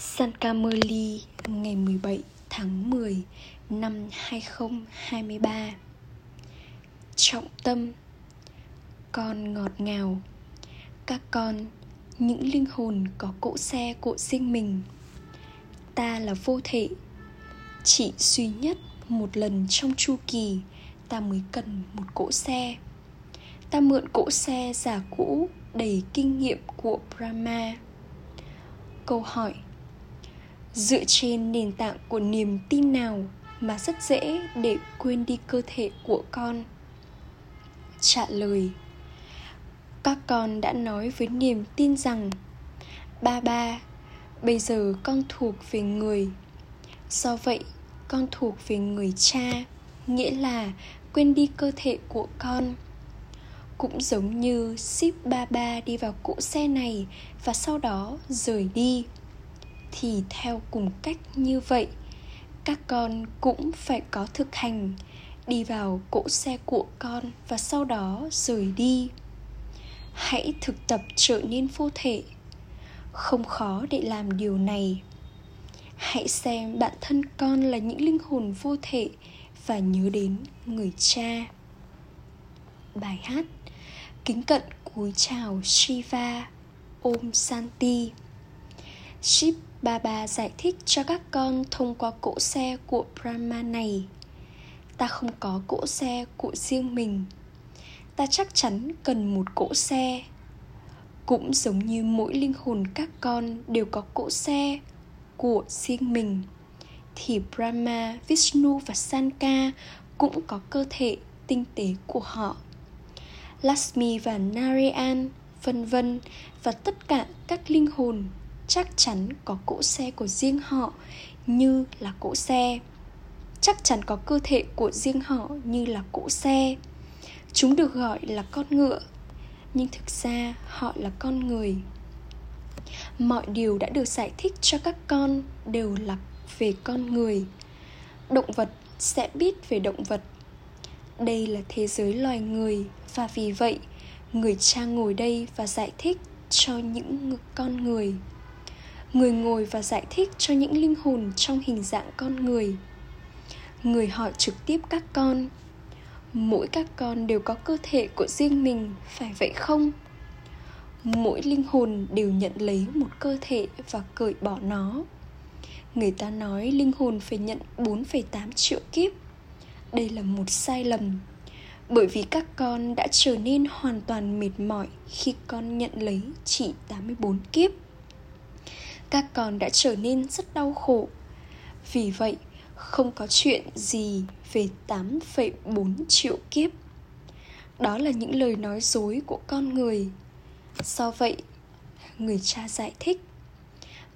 Sankameli ngày 17 tháng 10 năm 2023 Trọng tâm Con ngọt ngào. Các con, những linh hồn có cỗ xe của riêng mình. Ta là vô thể. Chỉ duy nhất một lần trong chu kỳ ta mới cần một cỗ xe. Ta mượn cỗ xe giả cũ đầy kinh nghiệm của brahma. Câu hỏi dựa trên nền tảng của niềm tin nào mà rất dễ để quên đi cơ thể của con? Trả lời, các con đã nói với niềm tin rằng, ba ba, bây giờ con thuộc về người. Do vậy, con thuộc về người cha, nghĩa là quên đi cơ thể của con. Cũng giống như ship ba ba đi vào cỗ xe này và sau đó rời đi thì theo cùng cách như vậy, các con cũng phải có thực hành, đi vào cỗ xe của con và sau đó rời đi. Hãy thực tập trở nên vô thể. Không khó để làm điều này. Hãy xem bản thân con là những linh hồn vô thể và nhớ đến người cha. Bài hát kính cận cúi chào shiva, om santi ship Baba giải thích cho các con thông qua cỗ xe của Brahma này. Ta không có cỗ xe của riêng mình. Ta chắc chắn cần một cỗ xe. Cũng giống như mỗi linh hồn các con đều có cỗ xe của riêng mình Thì Brahma, Vishnu và Sanka cũng có cơ thể tinh tế của họ. Lakshmi và Narayan, vân vân và tất cả các linh hồn chắc chắn có cỗ xe của riêng họ, như là cỗ xe. Chắc chắn có cơ thể của riêng họ như là cỗ xe. Chúng được gọi là con ngựa, nhưng thực ra họ là con người. Mọi điều đã được giải thích cho các con đều là về con người. Động vật sẽ biết về động vật. Đây là thế giới loài người, và vì vậy, người cha ngồi đây và giải thích cho những con người người ngồi và giải thích cho những linh hồn trong hình dạng con người. Người hỏi trực tiếp các con mỗi các con đều có cơ thể của riêng mình phải vậy không? Mỗi linh hồn đều nhận lấy một cơ thể và cởi bỏ nó. Người ta nói linh hồn phải nhận 4,8 triệu kiếp. Đây là một sai lầm bởi vì các con đã trở nên hoàn toàn mệt mỏi khi con nhận lấy chỉ 84 kiếp các con đã trở nên rất đau khổ. Vì vậy không có chuyện gì về 8,4 triệu kiếp. Đó là những lời nói dối của con người. Do vậy người cha giải thích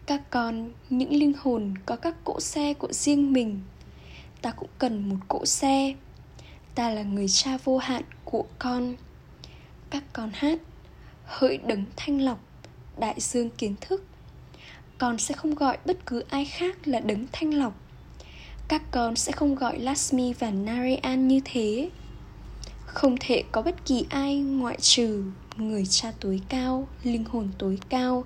các con những linh hồn có các cỗ xe của riêng mình. Ta cũng cần một cỗ xe. Ta là người cha vô hạn của con. Các con hát hỡi đấng thanh lọc đại dương kiến thức con sẽ không gọi bất cứ ai khác là đấng thanh lọc. Các con sẽ không gọi Lasmi và Narayan như thế. Không thể có bất kỳ ai ngoại trừ người cha tối cao, linh hồn tối cao,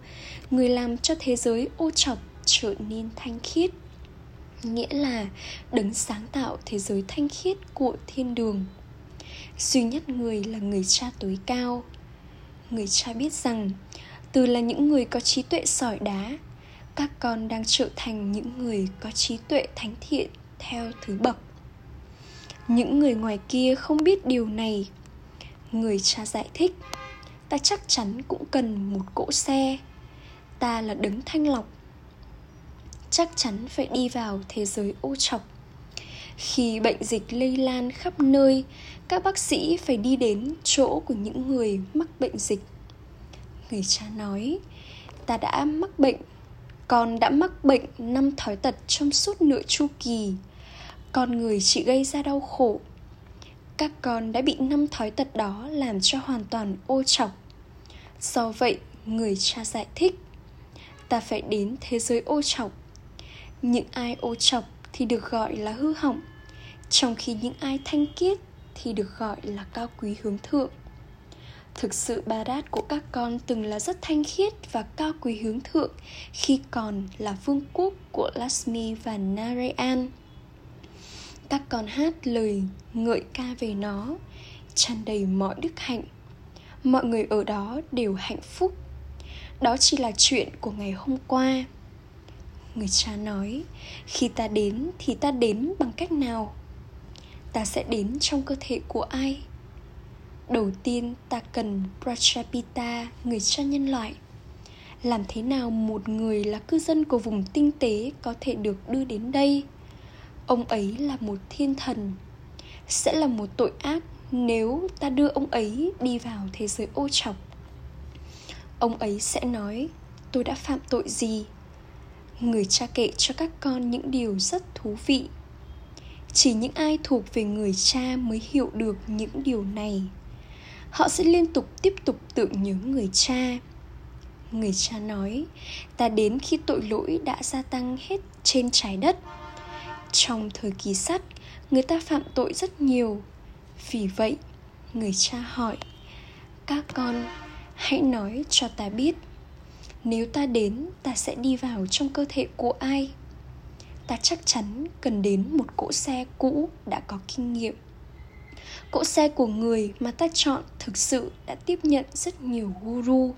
người làm cho thế giới ô trọc trở nên thanh khiết. Nghĩa là đấng sáng tạo thế giới thanh khiết của thiên đường. Duy nhất người là người cha tối cao. Người cha biết rằng, từ là những người có trí tuệ sỏi đá các con đang trở thành những người có trí tuệ thánh thiện theo thứ bậc. Những người ngoài kia không biết điều này. Người cha giải thích, ta chắc chắn cũng cần một cỗ xe. Ta là đấng thanh lọc. Chắc chắn phải đi vào thế giới ô trọc khi bệnh dịch lây lan khắp nơi, các bác sĩ phải đi đến chỗ của những người mắc bệnh dịch. Người cha nói, ta đã mắc bệnh con đã mắc bệnh năm thói tật trong suốt nửa chu kỳ. Con người chỉ gây ra đau khổ. Các con đã bị năm thói tật đó làm cho hoàn toàn ô trọc do vậy, người cha giải thích, ta phải đến thế giới ô trọc những ai ô trọc thì được gọi là hư hỏng, trong khi những ai thanh kiết thì được gọi là cao quý hướng thượng. Thực sự Barat của các con từng là rất thanh khiết và cao quý hướng thượng khi còn là vương quốc của Lasmi và Narayan. Các con hát lời ngợi ca về nó, tràn đầy mọi đức hạnh. Mọi người ở đó đều hạnh phúc. Đó chỉ là chuyện của ngày hôm qua. Người cha nói, khi ta đến thì ta đến bằng cách nào? Ta sẽ đến trong cơ thể của ai? Đầu tiên ta cần Prajapita, người cha nhân loại. Làm thế nào một người là cư dân của vùng tinh tế có thể được đưa đến đây? Ông ấy là một thiên thần. Sẽ là một tội ác nếu ta đưa ông ấy đi vào thế giới ô trọc. Ông ấy sẽ nói, tôi đã phạm tội gì? Người cha kể cho các con những điều rất thú vị chỉ những ai thuộc về người cha mới hiểu được những điều này họ sẽ liên tục tiếp tục tưởng nhớ người cha. Người cha nói, ta đến khi tội lỗi đã gia tăng hết trên trái đất. Trong thời kỳ sắt, người ta phạm tội rất nhiều. Vì vậy, người cha hỏi, các con, hãy nói cho ta biết, nếu ta đến, ta sẽ đi vào trong cơ thể của ai? Ta chắc chắn cần đến một cỗ xe cũ đã có kinh nghiệm cỗ xe của người mà ta chọn thực sự đã tiếp nhận rất nhiều guru.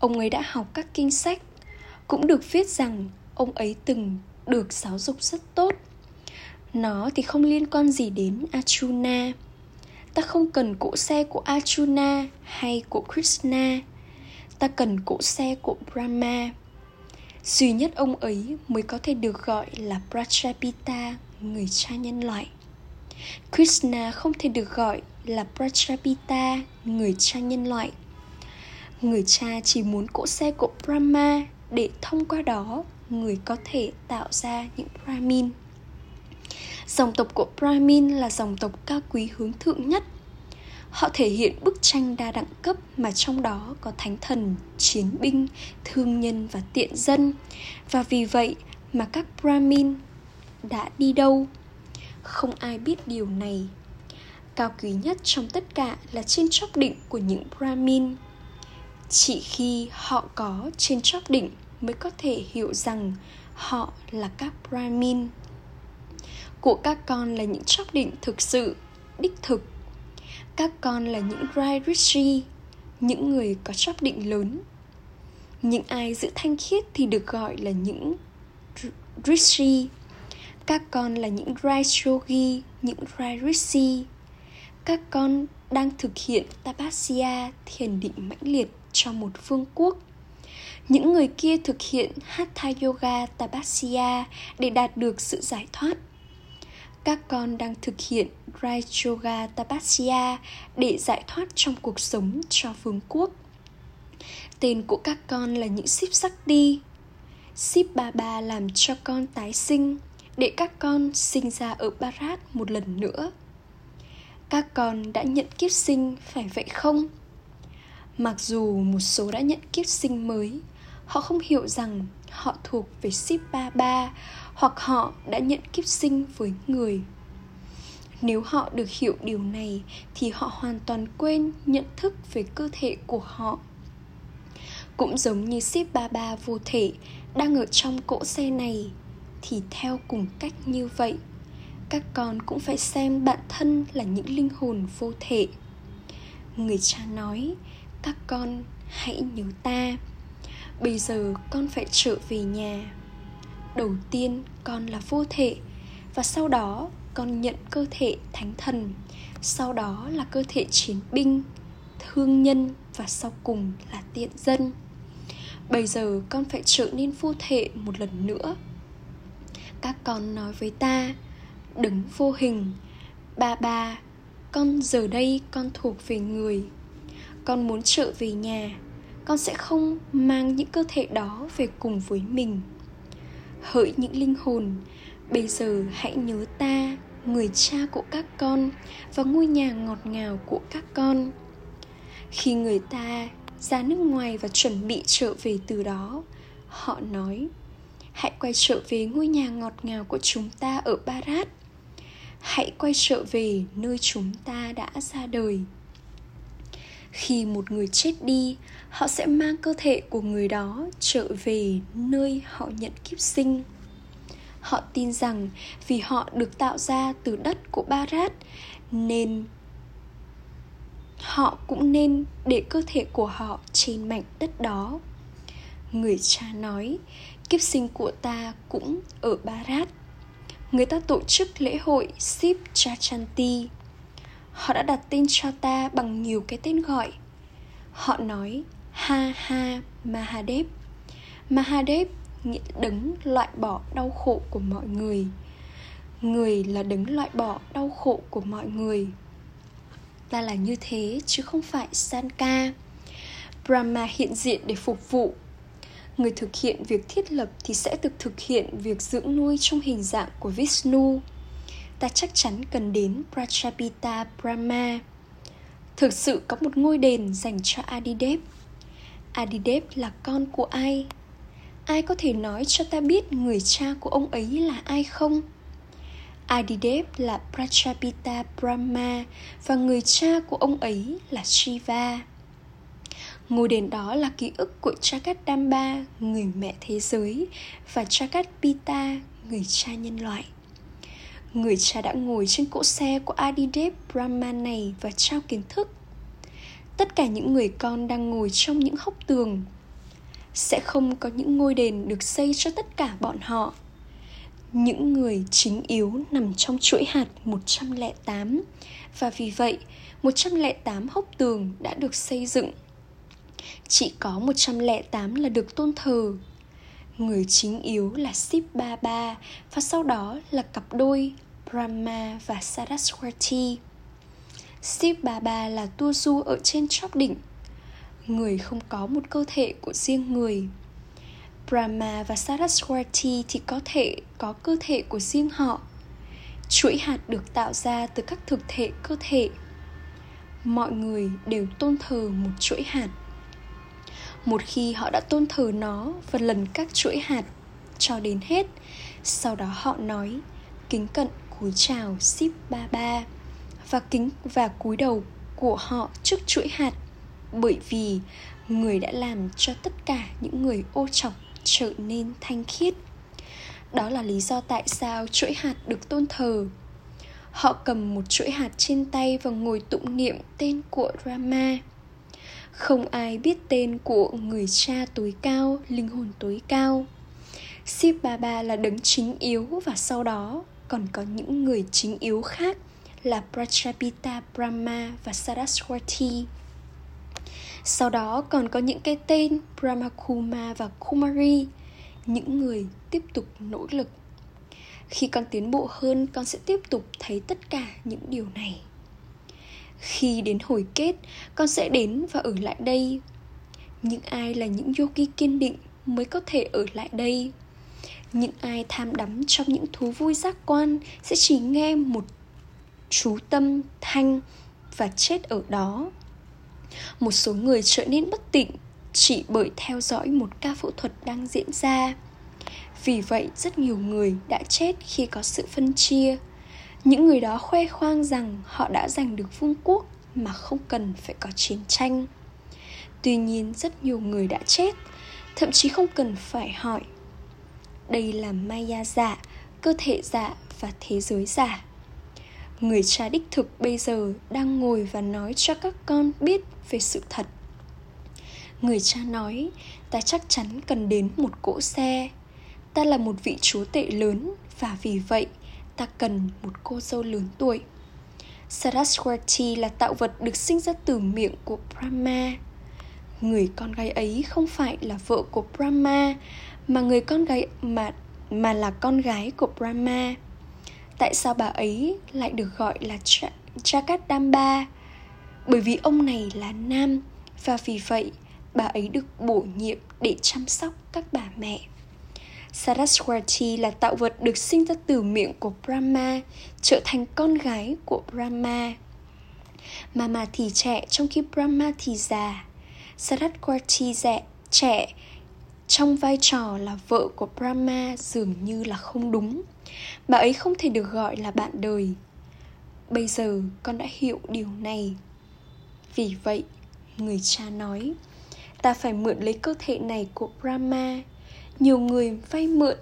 Ông ấy đã học các kinh sách. Cũng được viết rằng ông ấy từng được giáo dục rất tốt. Nó thì không liên quan gì đến Arjuna. Ta không cần cỗ xe của Arjuna hay của Krishna. Ta cần cỗ xe của Brahma. Duy nhất ông ấy mới có thể được gọi là Prajapita, người cha nhân loại. Krishna không thể được gọi là Prajapita, người cha nhân loại. Người cha chỉ muốn cỗ xe của Brahma để thông qua đó người có thể tạo ra những Brahmin. Dòng tộc của Brahmin là dòng tộc cao quý hướng thượng nhất. Họ thể hiện bức tranh đa đẳng cấp mà trong đó có thánh thần, chiến binh, thương nhân và tiện dân. Và vì vậy mà các Brahmin đã đi đâu không ai biết điều này. Cao quý nhất trong tất cả là trên chóp đỉnh của những brahmin. Chỉ khi họ có trên chóp đỉnh mới có thể hiểu rằng họ là các brahmin. Của các con là những chóp đỉnh thực sự, đích thực. Các con là những rai rishi những người có chóp đỉnh lớn. Những ai giữ thanh khiết thì được gọi là những rishi các con là những Raishogi, những Rairishi. Các con đang thực hiện Tapasya, thiền định mãnh liệt cho một phương quốc. Những người kia thực hiện Hatha Yoga Tapasya để đạt được sự giải thoát. Các con đang thực hiện rai Yoga Tapasya để giải thoát trong cuộc sống cho vương quốc. Tên của các con là những Sip Sakti. Sip Baba Ba làm cho con tái sinh để các con sinh ra ở Barat một lần nữa. Các con đã nhận kiếp sinh phải vậy không? Mặc dù một số đã nhận kiếp sinh mới, họ không hiểu rằng họ thuộc về ship ba ba hoặc họ đã nhận kiếp sinh với người. Nếu họ được hiểu điều này thì họ hoàn toàn quên nhận thức về cơ thể của họ. Cũng giống như ship ba ba vô thể đang ở trong cỗ xe này thì theo cùng cách như vậy. Các con cũng phải xem bản thân là những linh hồn vô thể. Người cha nói, các con hãy nhớ ta. Bây giờ con phải trở về nhà. Đầu tiên con là vô thể, và sau đó con nhận cơ thể thánh thần. Sau đó là cơ thể chiến binh, thương nhân, và sau cùng là tiện dân. Bây giờ con phải trở nên vô thể một lần nữa các con nói với ta. Đứng vô hình. Ba ba, con giờ đây con thuộc về người. Con muốn trở về nhà. Con sẽ không mang những cơ thể đó về cùng với mình. Hỡi những linh hồn, bây giờ hãy nhớ ta, người cha của các con và ngôi nhà ngọt ngào của các con. Khi người ta ra nước ngoài và chuẩn bị trở về từ đó, họ nói hãy quay trở về ngôi nhà ngọt ngào của chúng ta ở Barat. Hãy quay trở về nơi chúng ta đã ra đời. khi một người chết đi, họ sẽ mang cơ thể của người đó trở về nơi họ nhận kiếp sinh họ tin rằng vì họ được tạo ra từ đất của barat, nên họ cũng nên để cơ thể của họ trên mảnh đất đó người cha nói kiếp sinh của ta cũng ở barat người ta tổ chức lễ hội Sip Chachanti. Họ đã đặt tên cho ta bằng nhiều cái tên gọi. Họ nói, Ha Ha Mahadev. Mahadev nghĩa đấng loại bỏ đau khổ của mọi người. Người là đấng loại bỏ đau khổ của mọi người. Ta là như thế chứ không phải Sanka. Brahma hiện diện để phục vụ người thực hiện việc thiết lập thì sẽ được thực hiện việc dưỡng nuôi trong hình dạng của Vishnu. Ta chắc chắn cần đến Prachapita Brahma. Thực sự có một ngôi đền dành cho Adidev. Adidev là con của ai? Ai có thể nói cho ta biết người cha của ông ấy là ai không? Adidev là Prachapita Brahma và người cha của ông ấy là Shiva. Ngôi đền đó là ký ức của Jagat Damba, người mẹ thế giới, và Jagat Pita, người cha nhân loại. Người cha đã ngồi trên cỗ xe của Adidev Brahman này và trao kiến thức. Tất cả những người con đang ngồi trong những hốc tường. Sẽ không có những ngôi đền được xây cho tất cả bọn họ. Những người chính yếu nằm trong chuỗi hạt 108 và vì vậy 108 hốc tường đã được xây dựng chỉ có 108 là được tôn thờ. Người chính yếu là Sip Baba và sau đó là cặp đôi Brahma và Saraswati. Sip Baba là tua du ở trên chóp đỉnh. Người không có một cơ thể của riêng người. Brahma và Saraswati thì có thể có cơ thể của riêng họ. Chuỗi hạt được tạo ra từ các thực thể cơ thể. Mọi người đều tôn thờ một chuỗi hạt một khi họ đã tôn thờ nó và lần các chuỗi hạt cho đến hết. Sau đó họ nói, kính cận cúi chào ship ba ba và kính và cúi đầu của họ trước chuỗi hạt, bởi vì người đã làm cho tất cả những người ô trọc trở nên thanh khiết. Đó là lý do tại sao chuỗi hạt được tôn thờ. Họ cầm một chuỗi hạt trên tay và ngồi tụng niệm tên của rama không ai biết tên của người cha tối cao linh hồn tối cao Shiv Baba là đấng chính yếu và sau đó còn có những người chính yếu khác là Prachapita Brahma và Saraswati. Sau đó còn có những cái tên Brahmakuma và Kumari, những người tiếp tục nỗ lực. Khi con tiến bộ hơn, con sẽ tiếp tục thấy tất cả những điều này khi đến hồi kết, con sẽ đến và ở lại đây. Những ai là những yogi kiên định mới có thể ở lại đây. Những ai tham đắm trong những thú vui giác quan sẽ chỉ nghe một chú tâm thanh và chết ở đó. Một số người trở nên bất tỉnh chỉ bởi theo dõi một ca phẫu thuật đang diễn ra. Vì vậy, rất nhiều người đã chết khi có sự phân chia những người đó khoe khoang rằng họ đã giành được vương quốc mà không cần phải có chiến tranh. Tuy nhiên, rất nhiều người đã chết, thậm chí không cần phải hỏi, đây là maya giả, cơ thể giả và thế giới giả? Người cha đích thực bây giờ đang ngồi và nói cho các con biết về sự thật. Người cha nói, ta chắc chắn cần đến một cỗ xe. Ta là một vị chúa tể lớn và vì vậy ta cần một cô dâu lớn tuổi Saraswati là tạo vật được sinh ra từ miệng của Brahma người con gái ấy không phải là vợ của Brahma, mà người con gái, mà mà là con gái của Brahma. Tại sao bà ấy lại được gọi là Ch- Jagadamba? Bởi vì ông này là nam, và vì vậy bà ấy được bổ nhiệm để chăm sóc các bà mẹ. Saraswati là tạo vật được sinh ra từ miệng của Brahma, trở thành con gái của Brahma. Mama thì trẻ trong khi Brahma thì già. Saraswati dạ, trẻ trong vai trò là vợ của Brahma dường như là không đúng. Bà ấy không thể được gọi là bạn đời. Bây giờ con đã hiểu điều này. Vì vậy, Người cha nói Ta phải mượn lấy cơ thể này của Brahma nhiều người vay mượn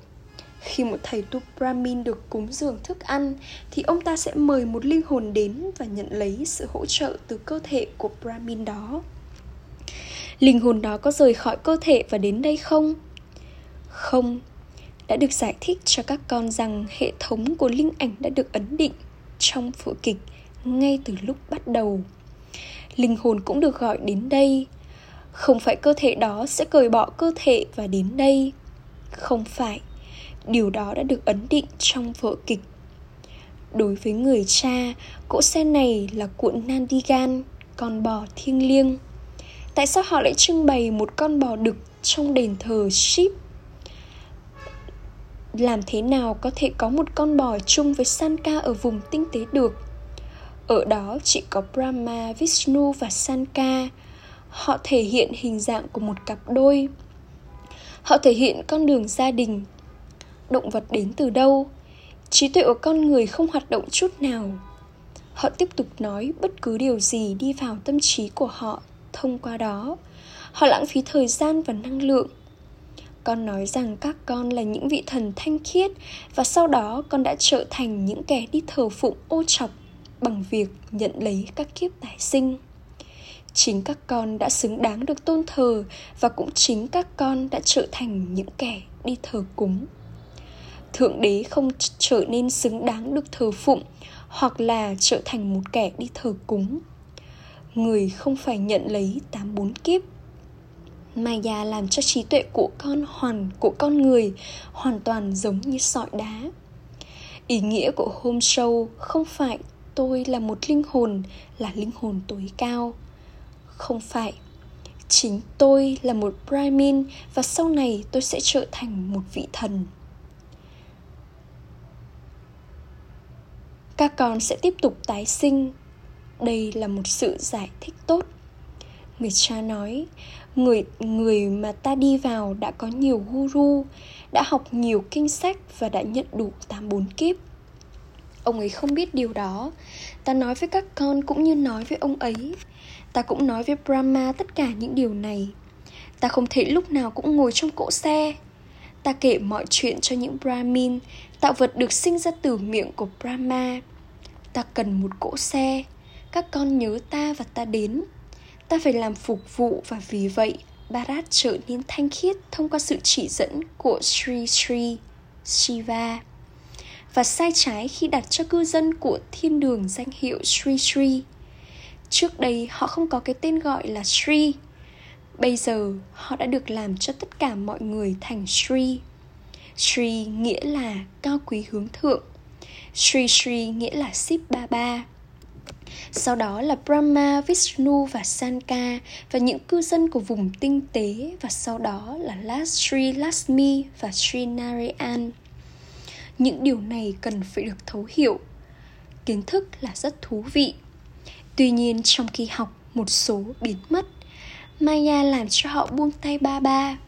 khi một thầy tu Brahmin được cúng dường thức ăn, thì ông ta sẽ mời một linh hồn đến và nhận lấy sự hỗ trợ từ cơ thể của Brahmin đó. Linh hồn đó có rời khỏi cơ thể và đến đây không? Không. Đã được giải thích cho các con rằng hệ thống của linh ảnh đã được ấn định trong vở kịch ngay từ lúc bắt đầu. Linh hồn cũng được gọi đến đây. Không phải cơ thể đó sẽ cởi bỏ cơ thể và đến đây. Không phải điều đó đã được ấn định trong vở kịch đối với người cha cỗ xe này là cuộn nandigan con bò thiêng liêng tại sao họ lại trưng bày một con bò đực trong đền thờ ship làm thế nào có thể có một con bò chung với Sanka ở vùng tinh tế được? Ở đó chỉ có Brahma, Vishnu và Sanka. Họ thể hiện hình dạng của một cặp đôi. Họ thể hiện con đường gia đình, động vật đến từ đâu? Trí tuệ của con người không hoạt động chút nào. Họ tiếp tục nói bất cứ điều gì đi vào tâm trí của họ thông qua đó. Họ lãng phí thời gian và năng lượng. Con nói rằng các con là những vị thần thanh khiết và sau đó con đã trở thành những kẻ đi thờ phụng ô chọc bằng việc nhận lấy các kiếp tái sinh chính các con đã xứng đáng được tôn thờ và cũng chính các con đã trở thành những kẻ đi thờ cúng thượng đế không trở nên xứng đáng được thờ phụng hoặc là trở thành một kẻ đi thờ cúng người không phải nhận lấy tám bốn kiếp Maya làm cho trí tuệ của con hoàn, của con người hoàn toàn giống như sỏi đá. Ý nghĩa của hôm sâu không phải tôi là một linh hồn, là linh hồn tối cao. Không phải. Chính tôi là một Brahmin và sau này tôi sẽ trở thành một vị thần. các con sẽ tiếp tục tái sinh. Đây là một sự giải thích tốt. Người cha nói, người người mà ta đi vào đã có nhiều guru, đã học nhiều kinh sách và đã nhận đủ tám bốn kiếp. Ông ấy không biết điều đó. Ta nói với các con cũng như nói với ông ấy ta cũng nói với brahma tất cả những điều này. Ta không thể lúc nào cũng ngồi trong cỗ xe. Ta kể mọi chuyện cho những brahmin, tạo vật được sinh ra từ miệng của brahma. Ta cần một cỗ xe. Các con nhớ ta và ta đến. Ta phải làm phục vụ và vì vậy, Bharat trở nên thanh khiết thông qua sự chỉ dẫn của Sri Sri Shiva. Và sai trái khi đặt cho cư dân của thiên đường danh hiệu Sri Sri. Trước đây họ không có cái tên gọi là Sri. Bây giờ họ đã được làm cho tất cả mọi người thành Sri. Sri nghĩa là cao quý hướng thượng Sri Sri nghĩa là Ship Baba. Sau đó là Brahma, Vishnu và Sanka và những cư dân của vùng tinh tế và sau đó là Last Sri Lasmi và Sri Narayan. Những điều này cần phải được thấu hiểu. Kiến thức là rất thú vị. Tuy nhiên trong khi học một số biến mất, Maya làm cho họ buông tay ba ba.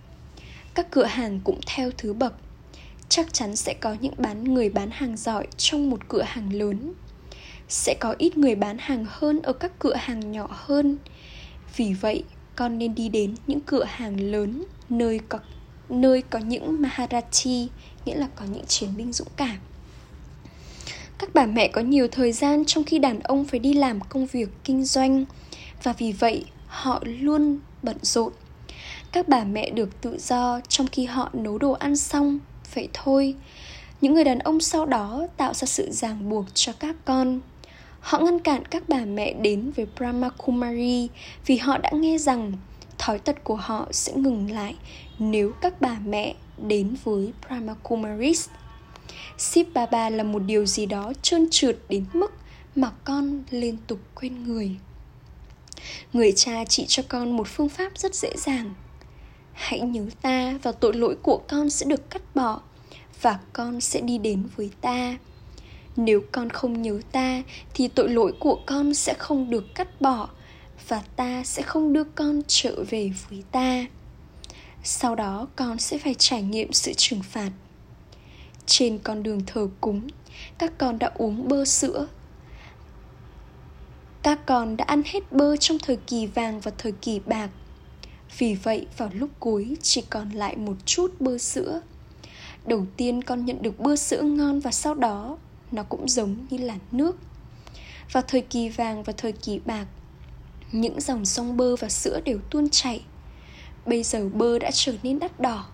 Các cửa hàng cũng theo thứ bậc. Chắc chắn sẽ có những bán người bán hàng giỏi trong một cửa hàng lớn. Sẽ có ít người bán hàng hơn ở các cửa hàng nhỏ hơn. Vì vậy con nên đi đến những cửa hàng lớn nơi có nơi có những maharathi nghĩa là có những chiến binh dũng cảm các bà mẹ có nhiều thời gian trong khi đàn ông phải đi làm công việc kinh doanh. Và vì vậy, họ luôn bận rộn. Các bà mẹ được tự do trong khi họ nấu đồ ăn xong, vậy thôi. Những người đàn ông sau đó tạo ra sự ràng buộc cho các con. Họ ngăn cản các bà mẹ đến với brahma kumari vì họ đã nghe rằng thói tật của họ sẽ ngừng lại nếu các bà mẹ đến với brahma kumaris Sip Baba là một điều gì đó trơn trượt đến mức mà con liên tục quên người. Người cha chỉ cho con một phương pháp rất dễ dàng. Hãy nhớ ta và tội lỗi của con sẽ được cắt bỏ và con sẽ đi đến với ta. Nếu con không nhớ ta thì tội lỗi của con sẽ không được cắt bỏ và ta sẽ không đưa con trở về với ta. Sau đó con sẽ phải trải nghiệm sự trừng phạt trên con đường thờ cúng, các con đã uống bơ sữa. Các con đã ăn hết bơ trong thời kỳ vàng và thời kỳ bạc. Vì vậy, vào lúc cuối, chỉ còn lại một chút bơ sữa. Đầu tiên con nhận được bơ sữa ngon và sau đó, nó cũng giống như là nước. Vào thời kỳ vàng và thời kỳ bạc, những dòng sông bơ và sữa đều tuôn chảy. Bây giờ bơ đã trở nên đắt đỏ.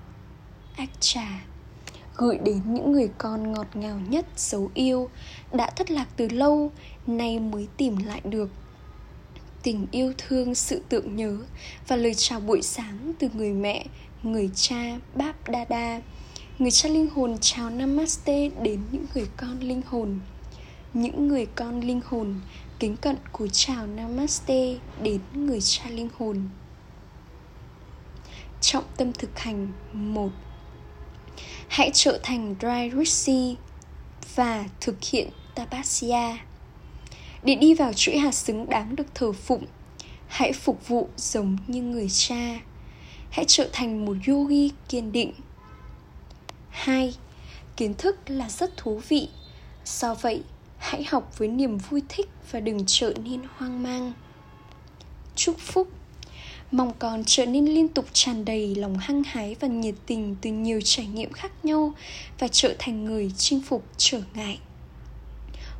Ách trà gửi đến những người con ngọt ngào nhất dấu yêu. Đã thất lạc từ lâu, nay mới tìm lại được. Tình yêu thương, sự tượng nhớ và lời chào buổi sáng từ người mẹ, người cha báp đa đa người cha linh hồn chào namaste đến những người con linh hồn. Những người con linh hồn kính cận cúi chào namaste đến người cha linh hồn. Trọng tâm thực hành một hãy trở thành dry rishi và thực hiện tapasya. Để đi vào chuỗi hạt xứng đáng được thờ phụng, hãy phục vụ giống như người cha. Hãy trở thành một yogi kiên định. Hai, kiến thức là rất thú vị. Do vậy, hãy học với niềm vui thích và đừng trở nên hoang mang. Chúc phúc mong con trở nên liên tục tràn đầy lòng hăng hái và nhiệt tình từ nhiều trải nghiệm khác nhau và trở thành người chinh phục trở ngại.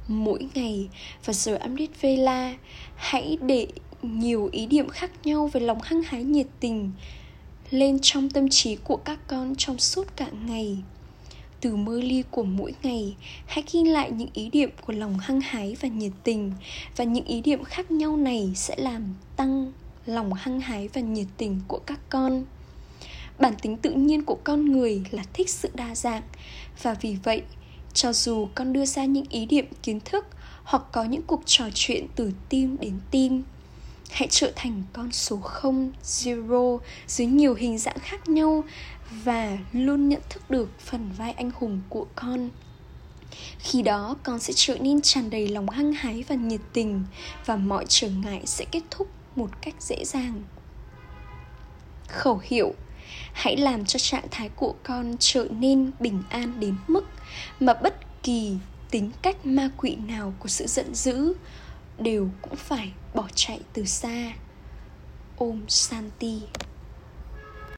Mỗi ngày và giờ Amrit Vela hãy để nhiều ý niệm khác nhau về lòng hăng hái nhiệt tình lên trong tâm trí của các con trong suốt cả ngày. Từ mơ ly của mỗi ngày, hãy ghi lại những ý niệm của lòng hăng hái và nhiệt tình và những ý niệm khác nhau này sẽ làm tăng lòng hăng hái và nhiệt tình của các con. Bản tính tự nhiên của con người là thích sự đa dạng và vì vậy cho dù con đưa ra những ý niệm kiến thức hoặc có những cuộc trò chuyện từ tim đến tim hãy trở thành con số 0, zero dưới nhiều hình dạng khác nhau và luôn nhận thức được phần vai anh hùng của con. Khi đó con sẽ trở nên tràn đầy lòng hăng hái và nhiệt tình và mọi trở ngại sẽ kết thúc một cách dễ dàng. Khẩu hiệu, hãy làm cho trạng thái của con trở nên bình an đến mức mà bất kỳ tính cách ma quỷ nào của sự giận dữ đều cũng phải bỏ chạy từ xa. Ôm santi